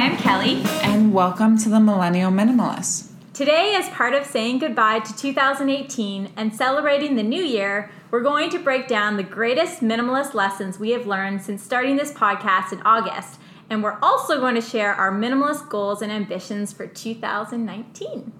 I'm Kelly. And welcome to the Millennial Minimalist. Today, as part of saying goodbye to 2018 and celebrating the new year, we're going to break down the greatest minimalist lessons we have learned since starting this podcast in August. And we're also going to share our minimalist goals and ambitions for 2019.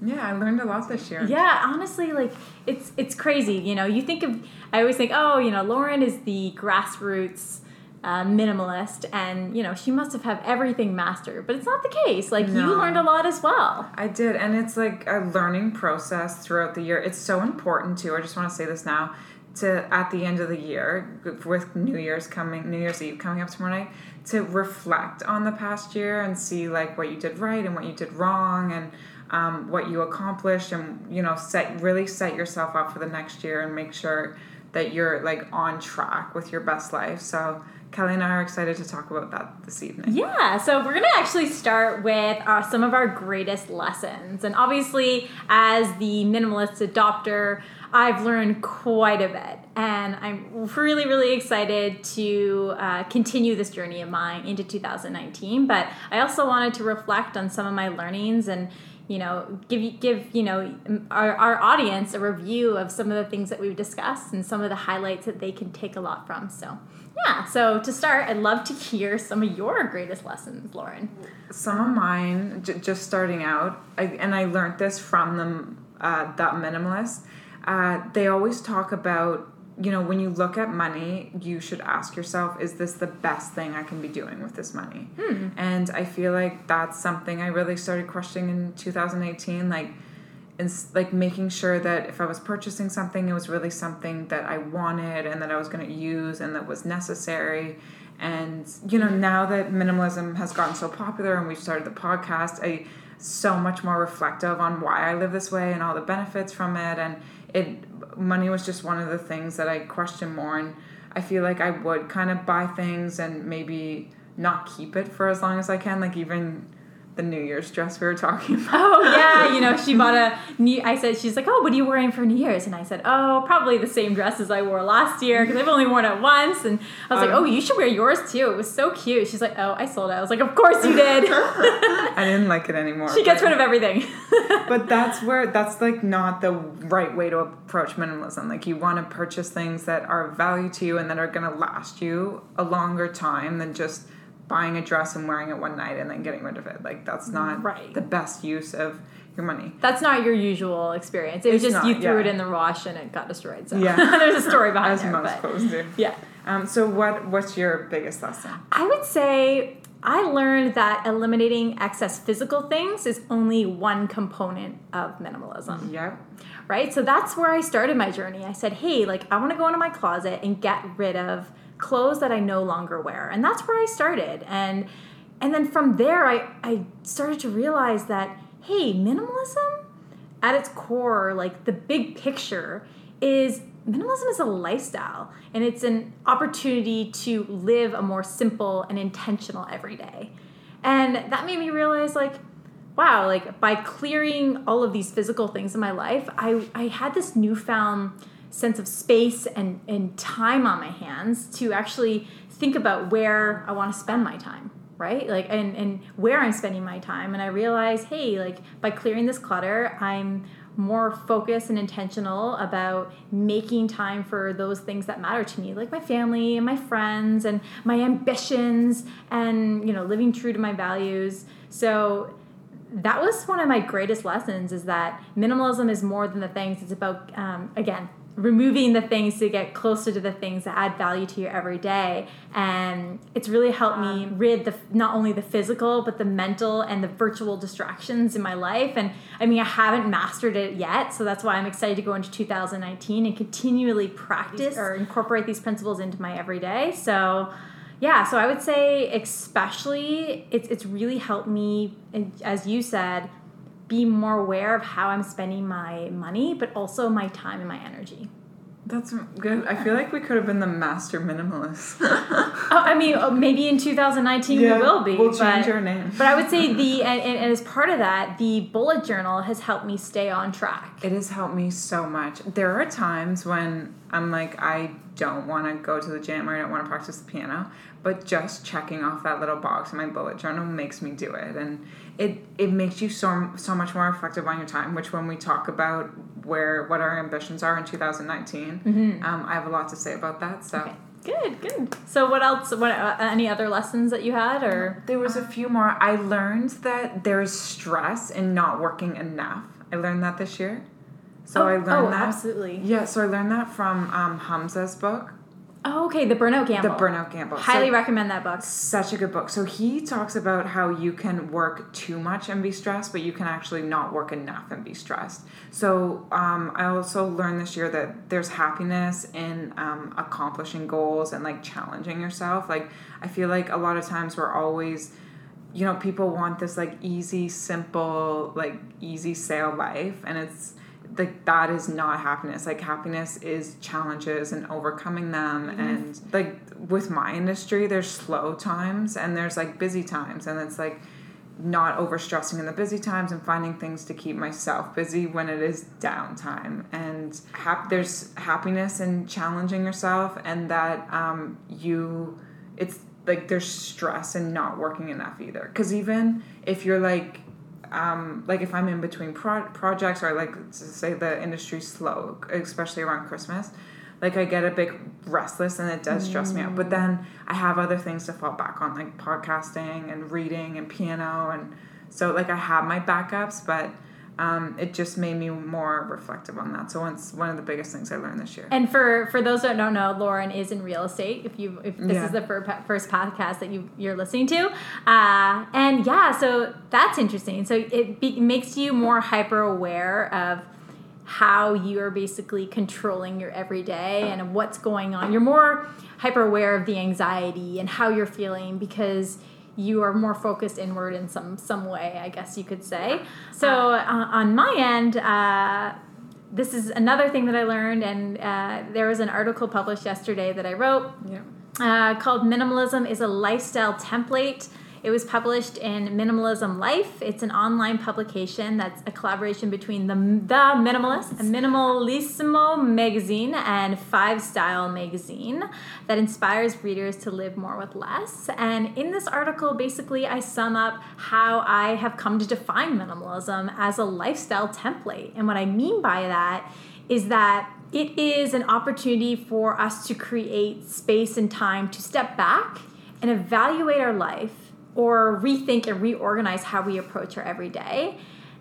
Yeah, I learned a lot this year. Yeah, honestly, like it's it's crazy. You know, you think of I always think, oh, you know, Lauren is the grassroots uh, minimalist, and you know, she must have had everything mastered. But it's not the case. Like No. you learned a lot as well. I did, and it's like a learning process throughout the year. It's so important too. I just want to say this now. To at the end of the year, with New Year's coming, New Year's Eve coming up tomorrow night, to reflect on the past year and see like what you did right and what you did wrong and um, what you accomplished, and you know, set really set yourself up for the next year and make sure that you're like on track with your best life. So Kelly and I are excited to talk about that this evening. Yeah, so we're gonna actually start with uh, some of our greatest lessons. And obviously, as the minimalist adopter, I've learned quite a bit. And I'm really, really excited to uh, continue this journey of mine into 2019. But I also wanted to reflect on some of my learnings and you know give give you know our, our audience a review of some of the things that we've discussed and some of the highlights that they can take a lot from so yeah so to start i'd love to hear some of your greatest lessons lauren. Some of mine j- just starting out I, and i learned this from them uh, that minimalist uh, they always talk about you know when you look at money you should ask yourself is this the best thing i can be doing with this money? And i feel like that's something i really started questioning in 2018 like and like making sure that if I was purchasing something, it was really something that I wanted and that I was going to use and that was necessary. And you know, now that minimalism has gotten so popular and we've started the podcast, I so much more reflective on why I live this way and all the benefits from it. And it money was just one of the things that I question more. And I feel like I would kind of buy things and maybe not keep it for as long as I can. Like even the New Year's dress we were talking about. oh yeah. You know she bought a new i said she's like oh what are you wearing for new year's? And i said oh probably the same dress as i wore last year because i've only worn it once. And i was like Um, oh you should wear yours too. It was so cute. She's like oh i sold it. I was like of course you did. I didn't like it anymore. she gets rid of everything. But that's where that's like not the right way to approach minimalism. Like you want to purchase things that are of value to you and that are going to last you a longer time than just buying a dress and wearing it one night and then getting rid of it like that's not Right. the best use of your money That's not your usual experience. It was It's just not, you threw yeah. it in the wash and it got destroyed. So Yeah. there's a story behind as there. most But clothes do yeah, um, so what what's your biggest lesson I would say I learned that eliminating excess physical things is only one component of minimalism. yep right? So that's where I started my journey. I said, hey, like I want to go into my closet and get rid of clothes that I no longer wear. And that's where I started. And and then from there I, I started to realize that, hey, minimalism at its core, like the big picture, is minimalism is a lifestyle and it's an opportunity to live a more simple and intentional everyday. And that made me realize like wow, like by clearing all of these physical things in my life, I, I had this newfound sense of space and, and time on my hands to actually think about where I want to spend my time, right? Like, and, and where I'm spending my time. And I realized, hey, like by clearing this clutter, I'm more focused and intentional about making time for those things that matter to me like my family and my friends and my ambitions and you know living true to my values so that was one of my greatest lessons is that minimalism is more than the things it's about um, again removing the things to get closer to the things that add value to your everyday. And it's really helped me um, rid the not only the physical but the mental and the virtual distractions in my life. And i mean i haven't mastered it yet so that's why i'm excited to go into 2019 and continually practice or incorporate these principles into my everyday. So yeah so i would say especially it's, it's really helped me as you said be more aware of how i'm spending my money but also my time and my energy That's good. I feel like we could have been the master minimalists. oh, i mean oh, maybe in 2019 we will be We'll change but, our name. but i would say the and, and and as part of that the bullet journal has helped me stay on track It has helped me so much. There are times when I'm like, I don't want to go to the gym or I don't want to practice the piano, but just checking off that little box in my bullet journal makes me do it, and it it makes you so so much more effective on your time. Which when we talk about where what our ambitions are in 2019, um, I have a lot to say about that. So. Okay. Good, good. So, what else? What uh, any other lessons that you had, or There was a few more. I learned that there is stress in not working enough. I learned that this year. So oh, I learned oh, that. absolutely. Yeah, so I learned that from um, Hamza's book, Oh, okay, the Burnout Gamble. The Burnout Gamble. Highly So- recommend that book. such a good book. So he talks about how you can work too much and be stressed, but you can actually not work enough and be stressed. So um, I also learned this year that there's happiness in um, accomplishing goals and like challenging yourself. Like I feel like a lot of times we're always, you know, people want this like easy, simple, like easy sail life, and it's like that is not happiness. Like happiness is challenges and overcoming them and like with my industry there's slow times and there's like busy times. And it's like not over stressing in the busy times and finding things to keep myself busy when it is downtime. And hap- there's happiness in challenging yourself and that um, you it's like there's stress and not working enough either. Because even if you're like um, like if I'm in between pro- projects or like to say the industry's slow, especially around Christmas, like I get a bit restless and it does stress me out. But then I have other things to fall back on, like podcasting and reading and piano, and so like I have my backups, but um, it just made me more reflective on that. So once one of the biggest things I learned this year. And for for those that don't know, Lauren is in real estate. If you if this Yeah. is the fir- first podcast that you you're listening to, uh, and yeah, so that's interesting. So it be, makes you more hyper aware of how you are basically controlling your everyday and what's going on. You're more hyper aware of the anxiety and how you're feeling because you are more focused inward in some some way, I guess you could say. So uh, on my end. Uh, this is another thing that I learned, and uh, there was an article published yesterday that I wrote yeah. uh, called Minimalism is a Lifestyle Template. It was published in Minimalism Life. It's an online publication that's a collaboration between the, the Minimalist, Minimalissimo magazine, and Five Style magazine that inspires readers to live more with less. And in this article, basically, I sum up how I have come to define minimalism as a lifestyle template. And what I mean by that is that it is an opportunity for us to create space and time to step back and evaluate our life or rethink and reorganize how we approach our everyday.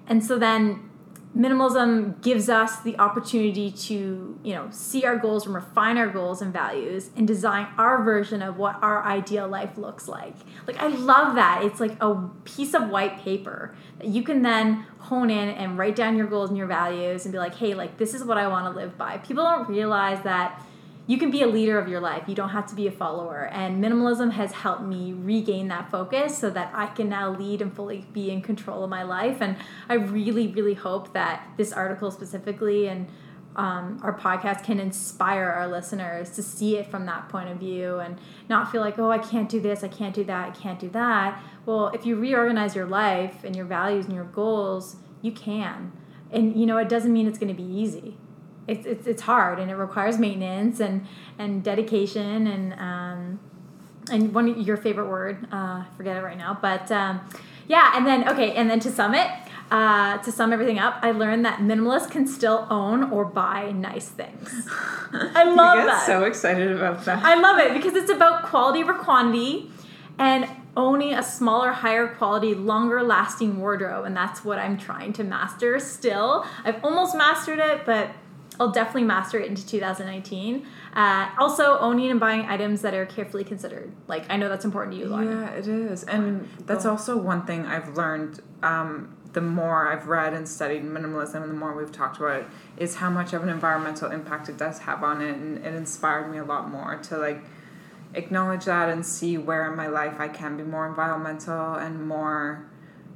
And so then minimalism gives us the opportunity to, you know, see our goals and refine our goals and values and design our version of what our ideal life looks like. Like I love that. It's like a piece of white paper that you can then hone in and write down your goals and your values and be like, "Hey, like this is what I want to live by." People don't realize that you can be a leader of your life. You don't have to be a follower. And minimalism has helped me regain that focus so that I can now lead and fully be in control of my life. And I really, really hope that this article specifically and um, our podcast can inspire our listeners to see it from that point of view and not feel like, oh, I can't do this, I can't do that, I can't do that. Well, if you reorganize your life and your values and your goals, you can. And you know, it doesn't mean it's going to be easy it's, it's it's hard and it requires maintenance and and dedication and um and one your favorite word uh I forget it right now but um yeah and then okay and then to sum it uh, to sum everything up, I learned that minimalists can still own or buy nice things. I love you that. so excited about that. I love it because it's about quality over quantity and owning a smaller, higher quality, longer lasting wardrobe. And that's what I'm trying to master still. I've almost mastered it, but I'll definitely master it into 2019. Uh, also, owning and buying items that are carefully considered. Like, I know that's important to you, Lauren. Yeah, it is. And that's also one thing I've learned um, the more I've read and studied minimalism and the more we've talked about it is how much of an environmental impact it does have on it. And it inspired me a lot more to like acknowledge that and see where in my life I can be more environmental and more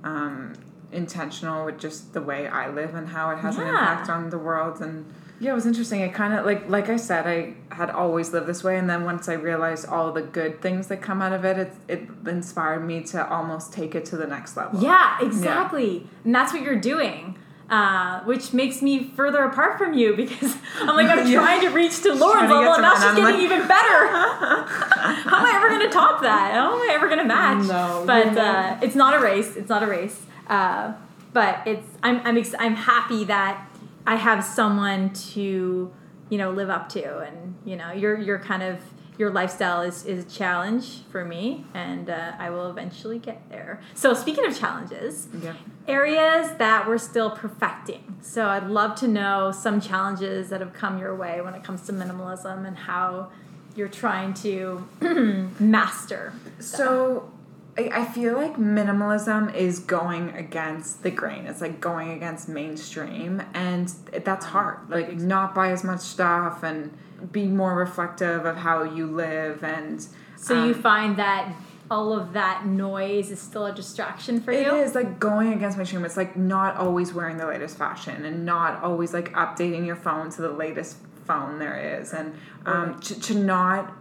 um, intentional with just the way I live and how it has an impact on the world. And yeah, it was interesting. It kind of like like I said, I had always lived this way, and then once I realized all the good things that come out of it, it it inspired me to almost take it to the next level. Yeah, exactly. And that's what you're doing. Uh, which makes me further apart from you because I'm like I'm Yeah. trying to reach to Lauren's level and now she's getting like- even better. How am I ever gonna top that? How am I ever gonna match? No, but you're uh, it's not a race. It's not a race. Uh, but it's I'm I'm ex- I'm happy that I have someone to you know live up to, and you know your your kind of your lifestyle is is a challenge for me, and uh, I will eventually get there. So speaking of challenges, Yeah. areas that we're still perfecting. So I'd love to know some challenges that have come your way when it comes to minimalism and how you're trying to master. So I, feel like minimalism is going against the grain. It's like going against mainstream, and that's hard. Like not buy as much stuff and be more reflective of how you live and. So you um, find that all of that noise is still a distraction for you? It is like going against mainstream. It's like not always wearing the latest fashion and not always like updating your phone to the latest phone there is, and um, to, to not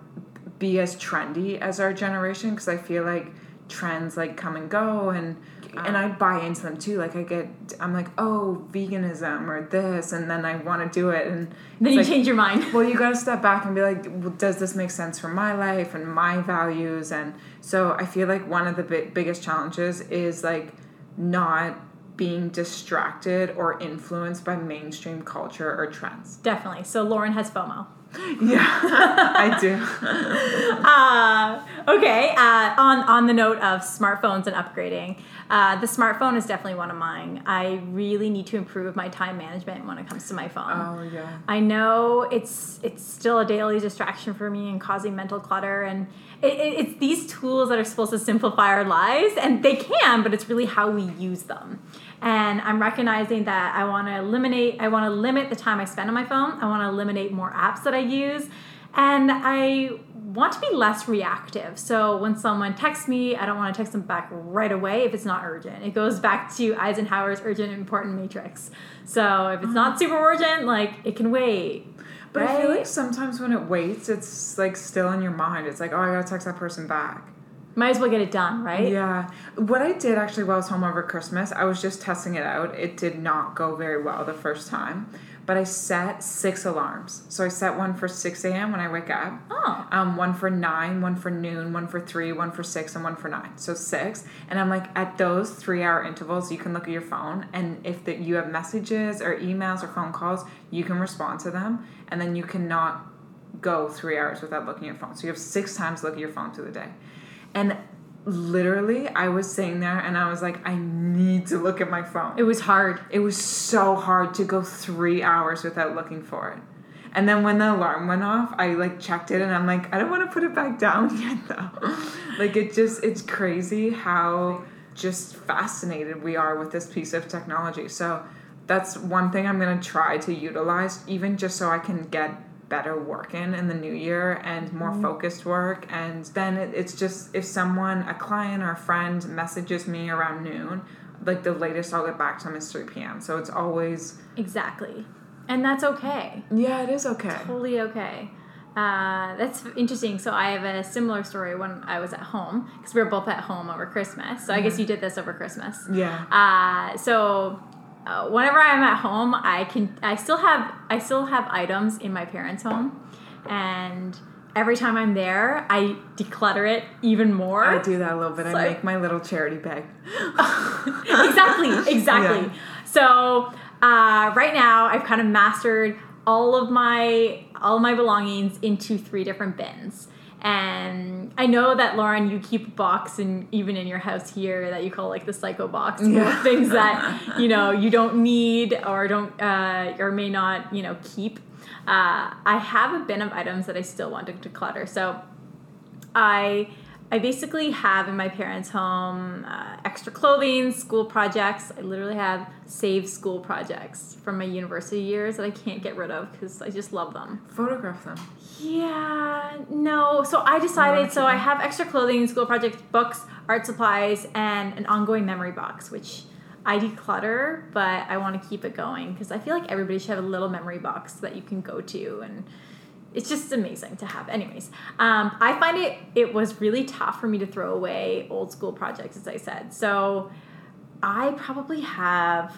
be as trendy as our generation because I feel like trends like come and go and and I buy into them too. Like I get, I'm like, oh, veganism or this, and then I want to do it, and Then you like, change your mind. well, you got to step back and be like, well, does this make sense for my life and my values? And so I feel like one of the big, biggest challenges is like not being distracted or influenced by mainstream culture or trends. Definitely. So Lauren has FOMO. Yeah, I do. uh, okay. Uh, on on the note of smartphones and upgrading, uh, the smartphone is definitely one of mine. I really need to improve my time management when it comes to my phone. Oh yeah. I know it's it's still a daily distraction for me and causing mental clutter, and it, it, it's these tools that are supposed to simplify our lives, and they can, but it's really how we use them. And I'm recognizing that I want to eliminate, I want to limit the time I spend on my phone. I want to eliminate more apps that I use, and I want to be less reactive. So when someone texts me, I don't want to text them back right away if it's not urgent. It goes back to Eisenhower's urgent and important matrix. So if it's not mm. super urgent, like it can wait. But I feel like sometimes when it waits, it's like still in your mind. It's like, oh, I gotta text that person back. Might as well get it done, right? Yeah. What I did actually while I was home over Christmas, I was just testing it out. It did not go very well the first time, but I set six alarms. So I set one for 6 a.m. when I wake up, Oh. um, one for 9, one for noon, one for 3, one for 6, and one for 9. So six. And I'm like, at those three hour intervals, you can look at your phone, and if the, you have messages or emails or phone calls, you can respond to them, and then you cannot go three hours without looking at your phone. So you have six times to look at your phone through the day. And literally, I was sitting there and I was like, I need to look at my phone. It was hard. It was so hard to go three hours without looking for it. And then when the alarm went off, I like checked it and I'm like, I don't want to put it back down yet though. like it just, it's crazy how just fascinated we are with this piece of technology. So that's one thing I'm going to try to utilize, even just so I can get better work in in the new year and more focused work and then it, it's just if someone a client or a friend messages me around noon like the latest i'll get back to them is 3 p.m so it's always Exactly. And that's okay. yeah it is okay Totally okay. Uh, that's interesting. So I have a similar story when I was at home because we were both at home over Christmas. So I guess you did this over Christmas. yeah Uh, so uh, whenever I'm at home, I can I still have I still have items in my parents' home, and every time I'm there, I declutter it even more. i do that a little bit It's i make my little charity bag exactly, exactly. Yeah. So uh, right now, I've kind of mastered all of my all of my belongings into three different bins. And I know that Lauren, you keep a box, and even in your house here, that you call like the psycho box, Yeah. things that you know you don't need or don't uh, or may not you know keep. Uh, I have a bin of items that I still want to declutter. So I I basically have in my parents' home uh, extra clothing, school projects. I literally have saved school projects from my university years that I can't get rid of because I just love them. photograph them Yeah, no. So I decided. So I have extra clothing, school projects, books, art supplies, and an ongoing memory box, which I declutter, but I want to keep it going because I feel like everybody should have a little memory box that you can go to and it's just amazing to have. Anyways, um, I find it it was really tough for me to throw away old school projects, as I said. So I probably have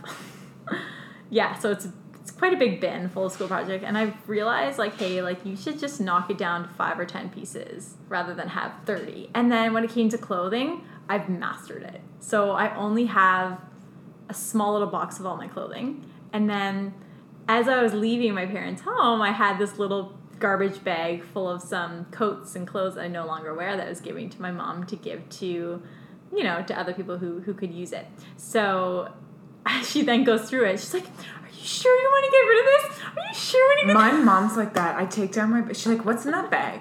yeah, so it's it's quite a big bin full of school project, and I've realized like, hey, like you should just knock it down to five or ten pieces rather than have thirty. And then when it came to clothing, I've mastered it. So I only have a small little box of all my clothing, and then as I was leaving my parents' home, I had this little garbage bag full of some coats and clothes I no longer wear that I was giving to my mom to give to, you know, to other people who, who could use it. So she then goes through it. She's like, Are you sure you want to get rid of this? Are you sure you want My mom's like that. I take down my. She's like, "What's in that bag?"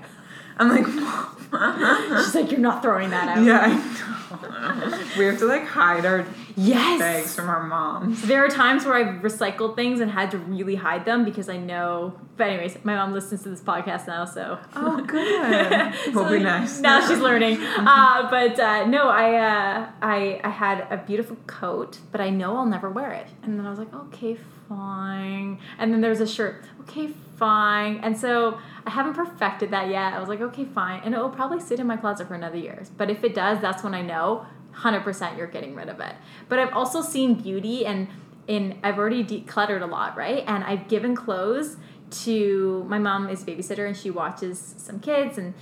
I'm like, "Mom." She's like, You're not throwing that out. yeah, I know. we have to like hide our Yes. bags from our moms. There are times where I've recycled things and had to really hide them because I know. But anyways, my mom listens to this podcast now, so. Oh, good. Will be nice. Now she's learning. Uh, but uh, no, I, uh, I I had a beautiful coat, but I know I'll never wear it. And then I was like, okay, fine. And then there's a shirt. Okay, fine. And so I haven't perfected that yet. I was like, okay, fine. And it will probably sit in my closet for another year. But if it does, that's when I know 100% you're getting rid of it. But I've also seen beauty and in I've already decluttered a lot, right? And I've given clothes to my mom is a babysitter and she watches some kids and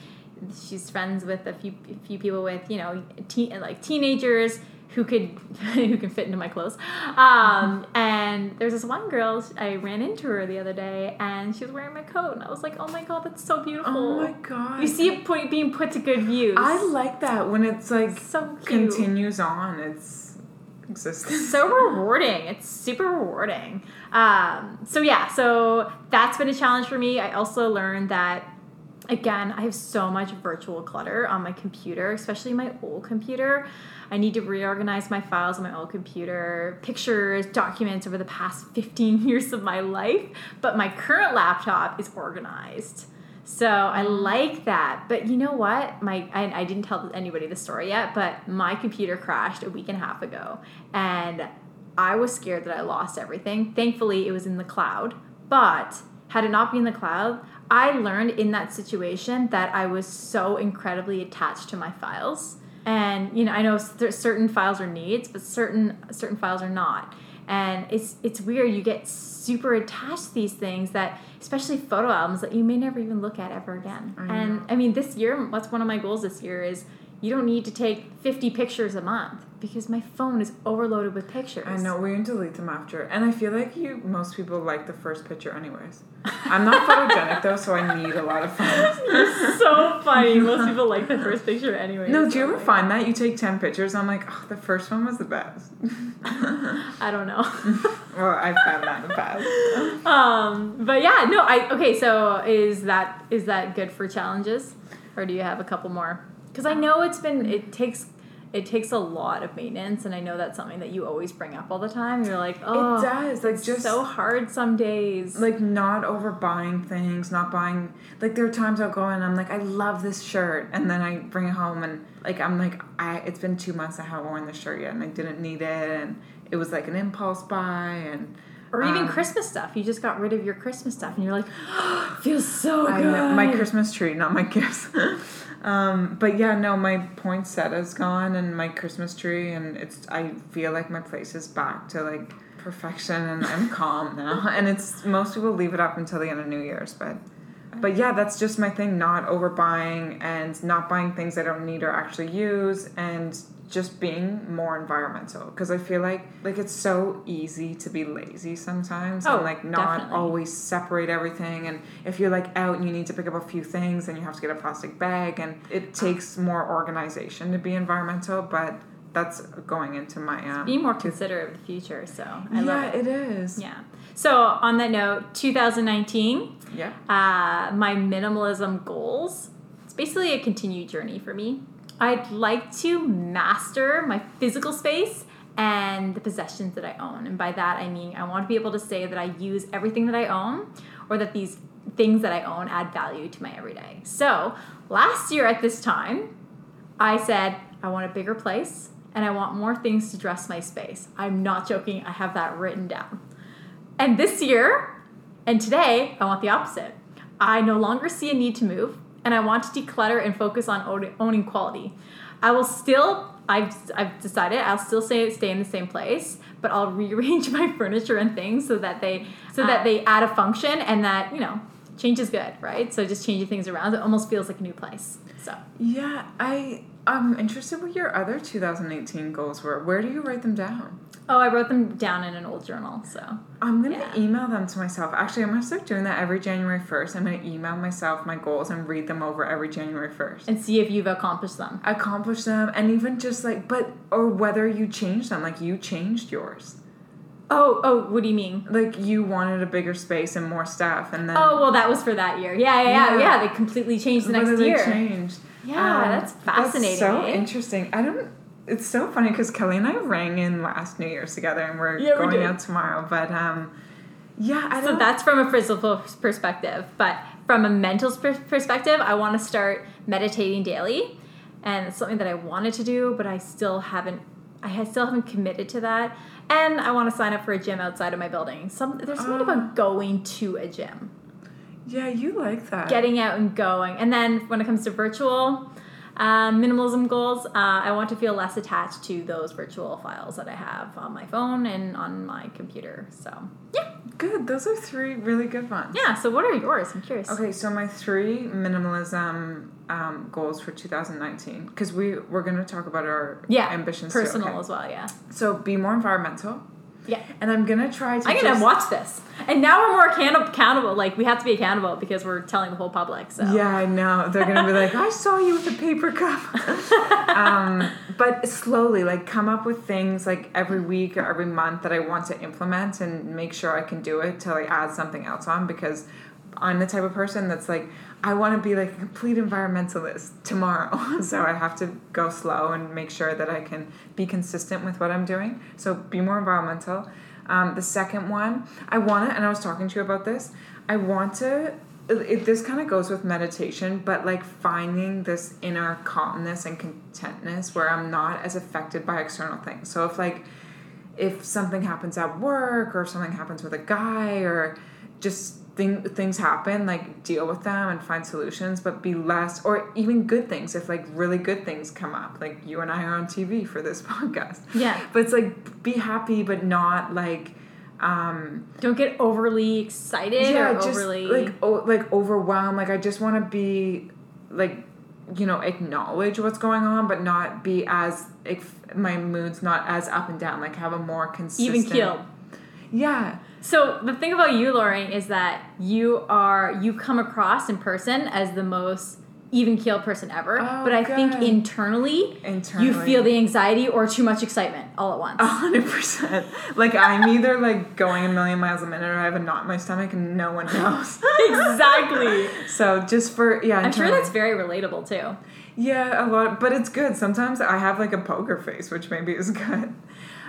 she's friends with a few a few people with you know teen, like teenagers who could who can fit into my clothes um, and there's this one girl i ran into her the other day and she was wearing my coat and i was like oh my god that's so beautiful Oh my god. you see it put, being put to good use I like that when it's like so cute continues on. It's existence. so rewarding. It's super rewarding. Um, so yeah, so that's been a challenge for me. I also learned that again, I have so much virtual clutter on my computer, especially my old computer. I need to reorganize my files on my old computer, pictures, documents over the past 15 years of my life, but my current laptop is organized. So I like that. But you know what? My I, I didn't tell anybody the story yet, but my computer crashed a week and a half ago. And I was scared that I lost everything. Thankfully, it was in the cloud. But had it not been in the cloud, I learned in that situation that I was so incredibly attached to my files. And you know, I know certain files are needs, but certain certain files are not. And it's it's weird. You get super attached to these things that, especially photo albums, that you may never even look at ever again. I and I mean, this year, what's one of my goals this year is you don't need to take 50 pictures a month because my phone is overloaded with pictures. I know we can delete them after, and I feel like you. Most people like the first picture, anyways. I'm not photogenic though, so I need a lot of photos. You're so funny. Most people like the first picture anyways. No, do you ever find that you take ten pictures? I'm like, oh, the first one was the best. I don't know. well, I've found that in the past. um, but yeah, no. I okay. So is that is that good for challenges, or do you have a couple more? Because I know it's been it takes it takes a lot of maintenance, and I know that's something that you always bring up all the time. You're like, oh, it does, like it's just so hard some days. like not overbuying things, not buying like there are times I'll go and I'm like, I love this shirt and then I bring it home and like I'm like I it's been two months I haven't worn this shirt yet and I didn't need it and it was like an impulse buy and or even um, Christmas stuff. You just got rid of your Christmas stuff, and you're like, feels so good. my Christmas tree, not my gifts. um, but yeah, no, my poinsettia's gone and my Christmas tree, and it's. I feel like my place is back to like perfection, and I'm calm now. And it's most people leave it up until the end of New Year's, but. But yeah, that's just my thing. Not overbuying and not buying things I don't need or actually use, and just being more environmental. Because I feel like like it's so easy to be lazy sometimes, Oh, and like not definitely. always separate everything. And if you're like out and you need to pick up a few things, then you have to get a plastic bag, and it takes more organization to be environmental. But that's going into my um, Be more considerate of the future. So I yeah, love it. it is. Yeah. So on that note, 2019, Yeah. uh, my minimalism goals. It's basically a continued journey for me. I'd like to master my physical space and the possessions that I own. And by that, I mean I want to be able to say that I use everything that I own or that these things that I own add value to my everyday. So last year at this time, I said, I want a bigger place and I want more things to dress my space. I'm not joking, I have that written down. And this year and today, I want the opposite. I no longer see a need to move and I want to declutter and focus on owning quality. I will still I've I've decided I'll still stay stay in the same place, but I'll rearrange my furniture and things so that they so Ah. that they add a function and that you know change is good, right? So just changing things around, it almost feels like a new place. So Yeah, I I'm interested what your other 2018 goals were. Where do you write them down? Oh, I wrote them down in an old journal. So I'm gonna Yeah. email them to myself. Actually, I'm gonna start doing that every January 1st. I'm gonna email myself my goals and read them over every January 1st. and see if you've accomplished them. Accomplish them and even just like, but or whether you changed them, like you changed yours. Oh oh, what do you mean? Like you wanted a bigger space and more staff, and then Oh well, that was for that year. Yeah yeah yeah. Yeah. yeah they completely changed the next year. changed. Yeah, Um, that's fascinating. That's so eh? interesting. I don't. It's so funny because Kelly and I rang in last New Year's together, and we're Yeah, going did. out tomorrow. But um, yeah, I So don't. that's from a physical perspective, but from a mental per- perspective, I want to start meditating daily, and it's something that I wanted to do, but I still haven't. I still haven't committed to that, and I want to sign up for a gym outside of my building. Some there's something Oh. about going to a gym, yeah, you like that. getting out and going, and then when it comes to virtual. Uh, minimalism goals. Uh, I want to feel less attached to those virtual files that I have on my phone and on my computer. So, yeah. good. Those are three really good ones. Yeah. So, what are yours? I'm curious. Okay, so my three minimalism um, goals for 2019 because we we're going to talk about our Yeah. ambitions too, Personal okay? as well. Yeah. So be more environmental, Yeah. and I'm gonna try to. I'm gonna just- watch this, and now we're more account- accountable. Like we have to be accountable because we're telling the whole public. So Yeah, I know. They're gonna be like, I saw you with a paper cup. um, but slowly, like, come up with things like every week or every month that I want to implement and make sure I can do it to like add something else on because I'm the type of person that's like, I want to be like a complete environmentalist tomorrow. so I have to go slow and make sure that I can be consistent with what I'm doing. So be more environmental. Um, the second one, I want to, and I was talking to you about this, I want to it, this kind of goes with meditation, but like finding this inner calmness and contentness where I'm not as affected by external things. So if like if something happens at work or something happens with a guy or just thing, things happen, like deal with them and find solutions, but be less or even good things. If like really good things come up, like you and I are on TV for this podcast. Yeah. But it's like be happy, but not like um don't get overly excited or just overly. like oh, like overwhelmed. Like I just want to be like you know acknowledge what's going on, but not be as if my mood's not as up and down. Like have a more consistent even keel Yeah, So the thing about you, Lauren, is that you are you come across in person as the most even keeled person ever. Oh, but I think internally, internally. you feel the anxiety or too much excitement all at once. Hundred percent. Like I'm either like going a million miles a minute, or I have a knot in my stomach, and no one knows. exactly. so just for yeah, I'm sure that's very relatable too. Yeah, a lot, but it's good. Sometimes I have like a poker face, which maybe is good.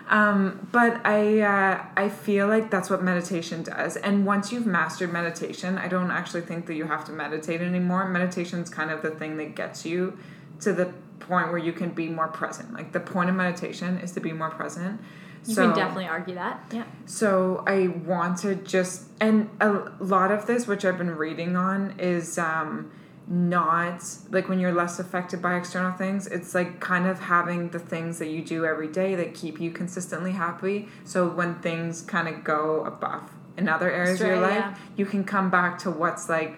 Um, but I uh, I feel like that's what meditation does. And once you've mastered meditation, I don't actually think that you have to meditate anymore. Meditation's kind of the thing that gets you to the point where you can be more present. Like the point of meditation is to be more present. You so, can definitely argue that. Yeah. so I want to just and a lot of this, which I've been reading on, is um, not like when you're less affected by external things. It's like kind of having the things that you do every day that keep you consistently happy. So when things kind of go above in other areas of your life, yeah. you can come back to what's like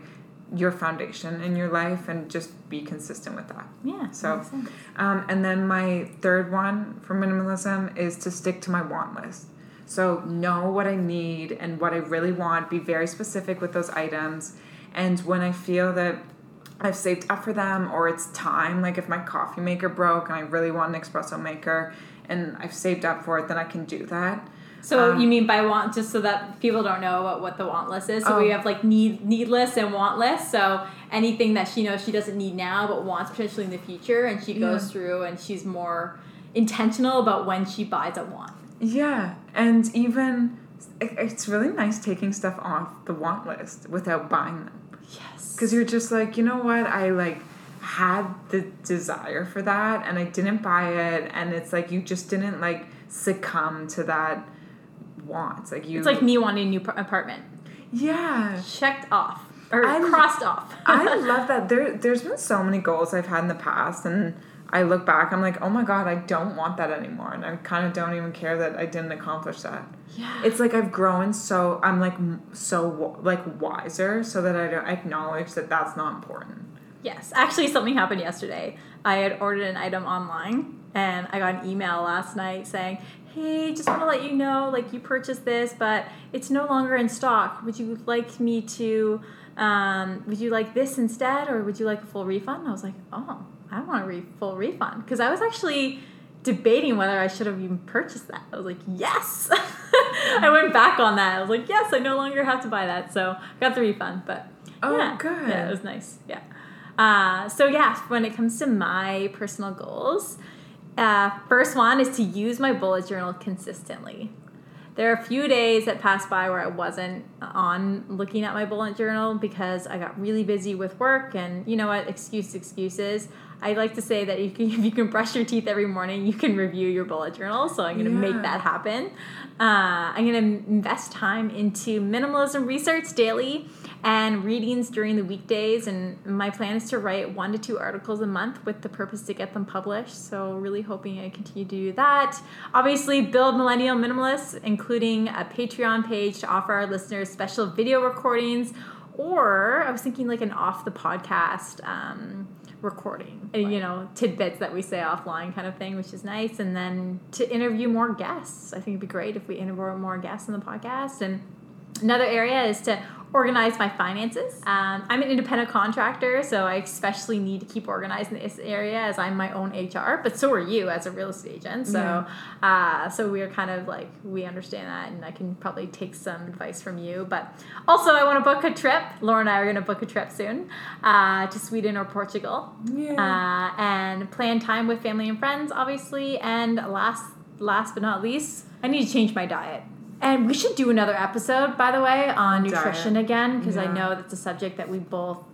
your foundation in your life and just be consistent with that. Yeah. So- Um, and then my third one for minimalism is to stick to my want list. So know what I need and what I really want. Be very specific with those items. And when I feel that I've saved up for them or it's time, like if my coffee maker broke and I really want an espresso maker and I've saved up for it, then I can do that. So Um, you mean by want, just so that people don't know about what the want list is. So Oh. we have like need need list and want list. So anything that she knows she doesn't need now but wants potentially in the future, and she goes Yeah. through and she's more intentional about when she buys a want. Yeah, and even it- it's really nice taking stuff off the want list without buying them. Yes. Because you're just like, you know what? I like had the desire for that and I didn't buy it. And it's like you just didn't like succumb to that want. Like you. it's like me wanting a new par- apartment. Yeah. Checked off or I- crossed off. I love that. There, there's been so many goals I've had in the past, and I look back, I'm like, oh my god, I don't want that anymore, and I kind of don't even care that I didn't accomplish that. Yeah. It's like I've grown so I'm like so like wiser, so that I don't acknowledge that that's not important. Yes, actually, something happened yesterday. I had ordered an item online, and I got an email last night saying, "Hey, just want to let you know, like you purchased this, but it's no longer in stock. Would you like me to? Um, would you like this instead, or would you like a full refund?" And I was like, "Oh, I want a re- full refund," because I was actually debating whether I should have even purchased that. I was like, "Yes." I went back on that. I was like, "Yes, I no longer have to buy that." So I got the refund, but Oh, yeah, good. Yeah, it was nice. Yeah. Uh, so yeah, when it comes to my personal goals, uh, first one is to use my bullet journal consistently. There are a few days that passed by where I wasn't on looking at my bullet journal because I got really busy with work and you know what, excuse excuses. I like to say that you can, if you can brush your teeth every morning, you can review your bullet journal. So I'm going to Yeah. make that happen. Uh, I'm going to invest time into minimalism research daily and readings during the weekdays. And my plan is to write one to two articles a month with the purpose to get them published. So, really hoping I continue to do that. Obviously, build Millennial Minimalists, including a Patreon page to offer our listeners special video recordings. Or I was thinking like an off the podcast um, recording, and, you know, tidbits that we say offline kind of thing, which is nice. And then to interview more guests. I think it'd be great if we interview more guests in the podcast. And Another area is to organize my finances. Um, I'm an independent contractor, so I especially need to keep organized in this area as I'm my own HR. But so are you as a real estate agent. So, uh, so we are kind of like we understand that, and I can probably take some advice from you. But also, I want to book a trip. Laura and I are going to book a trip soon uh, to Sweden or Portugal, Yeah. uh, and plan time with family and friends, obviously. And last, last but not least, I need to change my diet. And we should do another episode, by the way, on Diet. nutrition again, because I know that's a subject that we both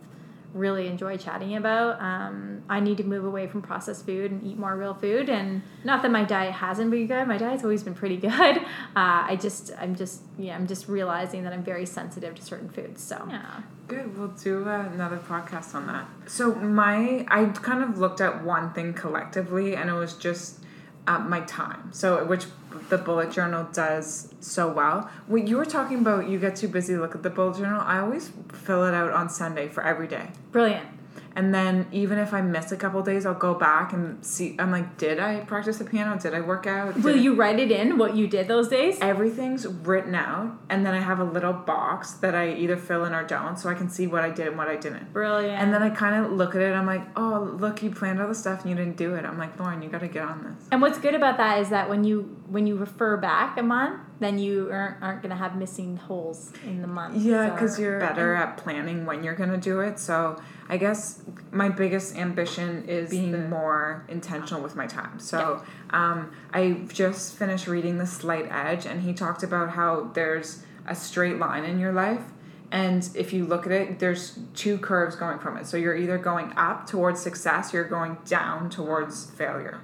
really enjoy chatting about. Um, I need to move away from processed food and eat more real food. And not that my diet hasn't been good; my diet's always been pretty good. Uh, I just, I'm just, yeah, I'm just realizing that I'm very sensitive to certain foods. So yeah, Good. We'll do uh, another podcast on that. So my, I kind of looked at one thing collectively, and it was just uh, my time. So which the bullet journal does so well. When you were talking about, you get too busy look at the bullet journal. I always fill it out on Sunday for every day. brilliant. And then even if I miss a couple days, I'll go back and see. I'm like, did I practice the piano? Did I work out? Did Will I- you write it in what you did those days? everything's written out and then i have a little box that i either fill in or don't so i can see what i did and what i didn't Brilliant. and then i kind of look at it i'm like oh look you planned all the stuff and you didn't do it i'm like lauren you gotta get on this And what's good about that is that when you when you refer back a month, then you aren't, aren't going to have missing holes in the month. yeah So- because you're better at planning when you're gonna do it so i guess my biggest ambition is being more intentional with my time. So um, i just finished reading the slight edge and he talked about how there's a straight line in your life and if you look at it there's two curves going from it. So you're either going up towards success you're going down towards failure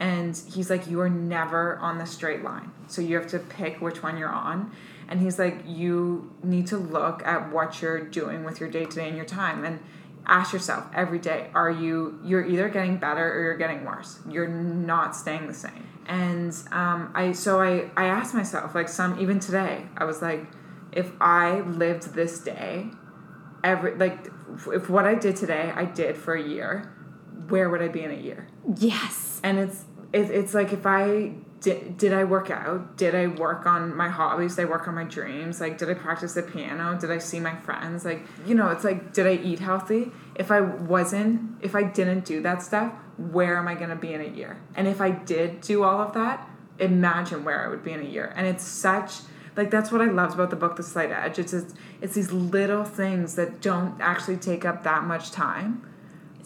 and he's like you are never on the straight line. So you have to pick which one you're on. And he's like you need to look at what you're doing with your day to day and your time and ask yourself every day are you you're either getting better or you're getting worse. You're not staying the same. And um, i so i i asked myself like some even today i was like if i lived this day every like if what i did today i did for a year where would i be in a year yes. and it's it, it's like if i did, did i work out? Did i work on my hobbies? Did i work on my dreams? Like did i practice the piano? Did i see my friends? Like you know it's like did i eat healthy? If i wasn't if i didn't do that stuff where am i going to be in a year? And if i did do all of that imagine where i would be in a year. And it's such like that's what i loved about the book the slight edge. It's just, it's these little things that don't actually take up that much time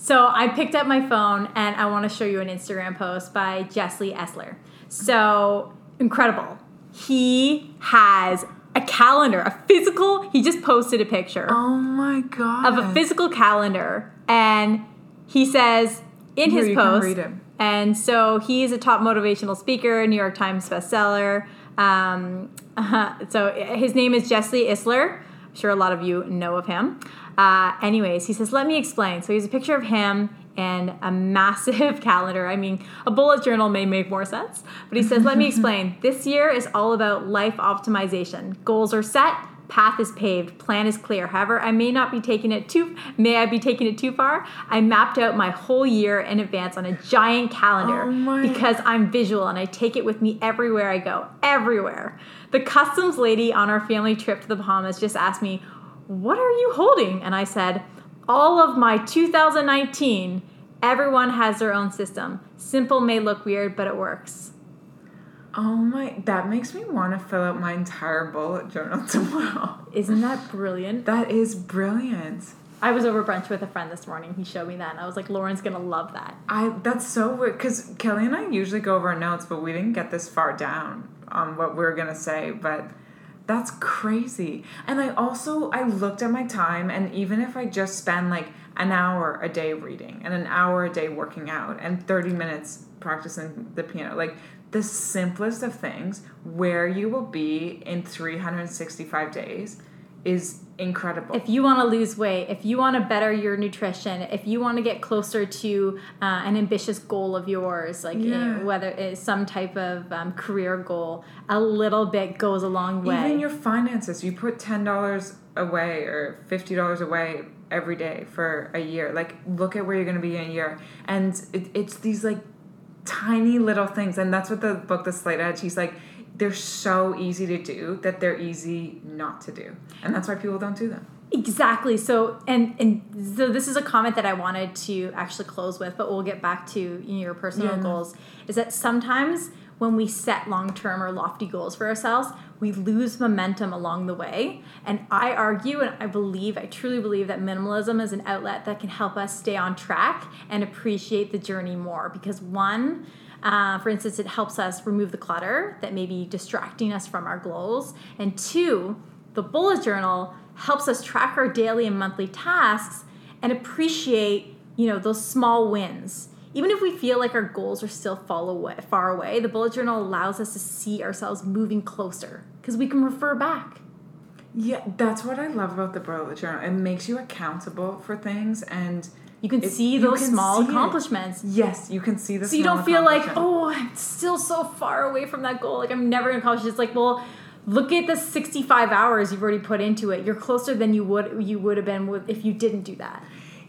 So I picked up my phone and I want to show you an Instagram post by Jesse Itzler. So incredible. He has a calendar, a physical. He just posted a picture oh my god of a physical calendar, and he says in Here, his post. read him. And so he's a top motivational speaker, New York Times bestseller. Um, so his name is Jesse Itzler. I'm sure a lot of you know of him. Uh, anyways, he says, "Let me explain." So he's a picture of him and a massive calendar. I mean, a bullet journal may make more sense, but he says, let me explain. This year is all about life optimization. Goals are set, path is paved, plan is clear. However, I may not be taking it too may I be taking it too far? I mapped out my whole year in advance on a giant calendar Oh because I'm visual and I take it with me everywhere I go. Everywhere. The customs lady on our family trip to the Bahamas just asked me, "What are you holding?" And I said, "All of my 2019. Everyone has their own system. Simple may look weird, but it works." Oh my, that makes me want to fill out my entire bullet journal tomorrow. Isn't that brilliant? That is brilliant. I was over brunch with a friend this morning. He showed me that, and I was like, Lauren's gonna love that. I that's so weird because Kelly and I usually go over our notes, but we didn't get this far down on what we are gonna say. But that's crazy. And I also I looked at my time, and even if I just spend like an hour a day reading and an hour a day working out and thirty minutes practicing the piano, like the simplest of things, where you will be in three hundred sixty five days, is incredible. If you want to lose weight, if you want to better your nutrition, if you want to get closer to uh, an ambitious goal of yours, like Yeah. eh, whether it's some type of um, career goal, a little bit goes a long way. Even your finances, you put ten dollars away or fifty dollars away every day for a year. Like, look at where you're gonna be in a year, and it, it's these like tiny little things, and that's what the book, The Slight Edge, he's like, they're so easy to do that they're easy not to do, and that's why people don't do them. Exactly. So, and and so this is a comment that I wanted to actually close with, but we'll get back to your personal Yeah, goals. Is that sometimes when we set long term or lofty goals for ourselves, we lose momentum along the way. And I argue, and I believe, I truly believe that minimalism is an outlet that can help us stay on track and appreciate the journey more. Because one, uh, for instance, it helps us remove the clutter that may be distracting us from our goals. And two, the bullet journal helps us track our daily and monthly tasks and appreciate, you know, those small wins. Even if we feel like our goals are still away, far away, the bullet journal allows us to see ourselves moving closer because we can refer back. Yeah, that's what I love about the bullet journal. It makes you accountable for things, and You can It- see those can small see it. accomplishments. yes, you can see the. So you don't feel like, oh, I'm still so far away from that goal. Like I'm never gonna accomplish. It's like, well, look at the 65 hours you've already put into it. You're closer than you would you would have been with, if you didn't do that.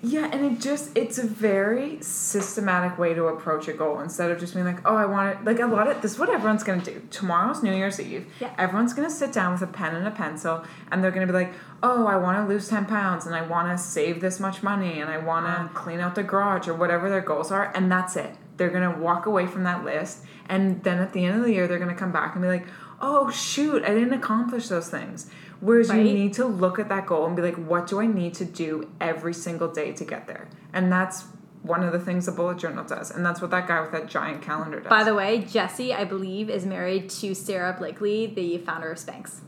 Yeah, and it just it's a very systematic way to approach a goal instead of just being like, oh, I want it. Like a lot of this is what everyone's gonna do. Tomorrow's New Year's Eve. Yeah. Everyone's gonna sit down with a pen and a pencil, and they're gonna be like, oh, I want to lose ten pounds, and I want to save this much money, and I want to um, clean out the garage or whatever their goals are, and that's it. They're gonna walk away from that list, and then at the end of the year, they're gonna come back and be like, oh shoot, I didn't accomplish those things. Whereas you need to look at that goal and be like, what do I need to do every single day to get there? And that's one of the things a bullet journal does. And that's what that guy with that giant calendar does. By the way, Jesse, I believe, is married to Sara Blakely, the founder of Spanx.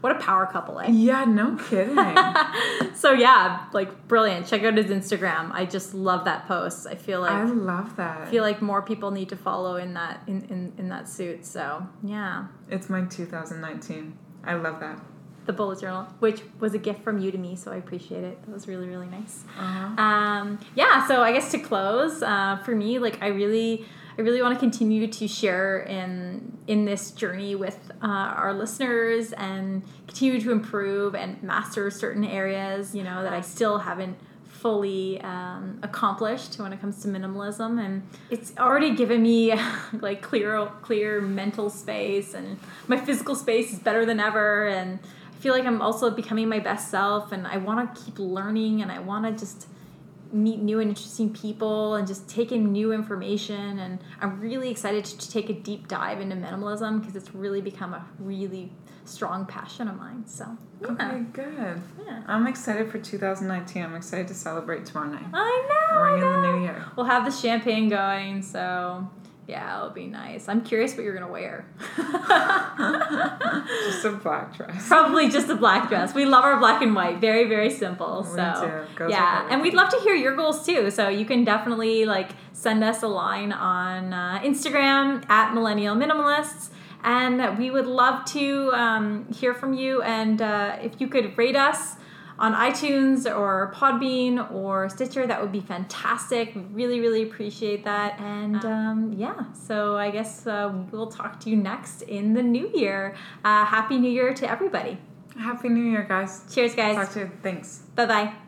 What a power couple, eh? yeah, no kidding. So yeah, like brilliant. Check out his Instagram. I just love that post. I feel like I love that. I feel like more people need to follow in that in, in, in that suit. So yeah. it's my 2019. I love that. The bullet journal, which was a gift from you to me, so I appreciate it. That was really, really nice. Uh-huh. Um, yeah, so I guess to close, uh, for me, like I really, I really want to continue to share in in this journey with uh, our listeners and continue to improve and master certain areas. You know that I still haven't fully um, accomplished when it comes to minimalism, and it's already given me like clear, clear mental space, and my physical space is better than ever, and. I feel like I'm also becoming my best self, and I want to keep learning, and I want to just meet new and interesting people and just take in new information and i'm really excited to, to take a deep dive into minimalism because it's really become a really strong passion of mine so yeah, Okay, good. yeah. I'm excited for 2019. I'm excited to celebrate tomorrow night. i know in the new year. we'll have the champagne going so yeah it'll be nice i'm curious what you're gonna wear Just a black dress. Probably just a black dress. We love our black and white. Very, very simple. So. Yeah, and we'd love to hear your goals too. So you can definitely like send us a line on uh, Instagram at Millennial Minimalists, and we would love to um, hear from you. And uh, if you could rate us on iTunes or Podbean or Stitcher, that would be fantastic. Really, really appreciate that. And um, yeah, so I guess uh, we'll talk to you next in the new year. Uh, Happy New Year to everybody. Happy New Year, guys. Cheers, guys. Talk to you. Thanks. Bye bye.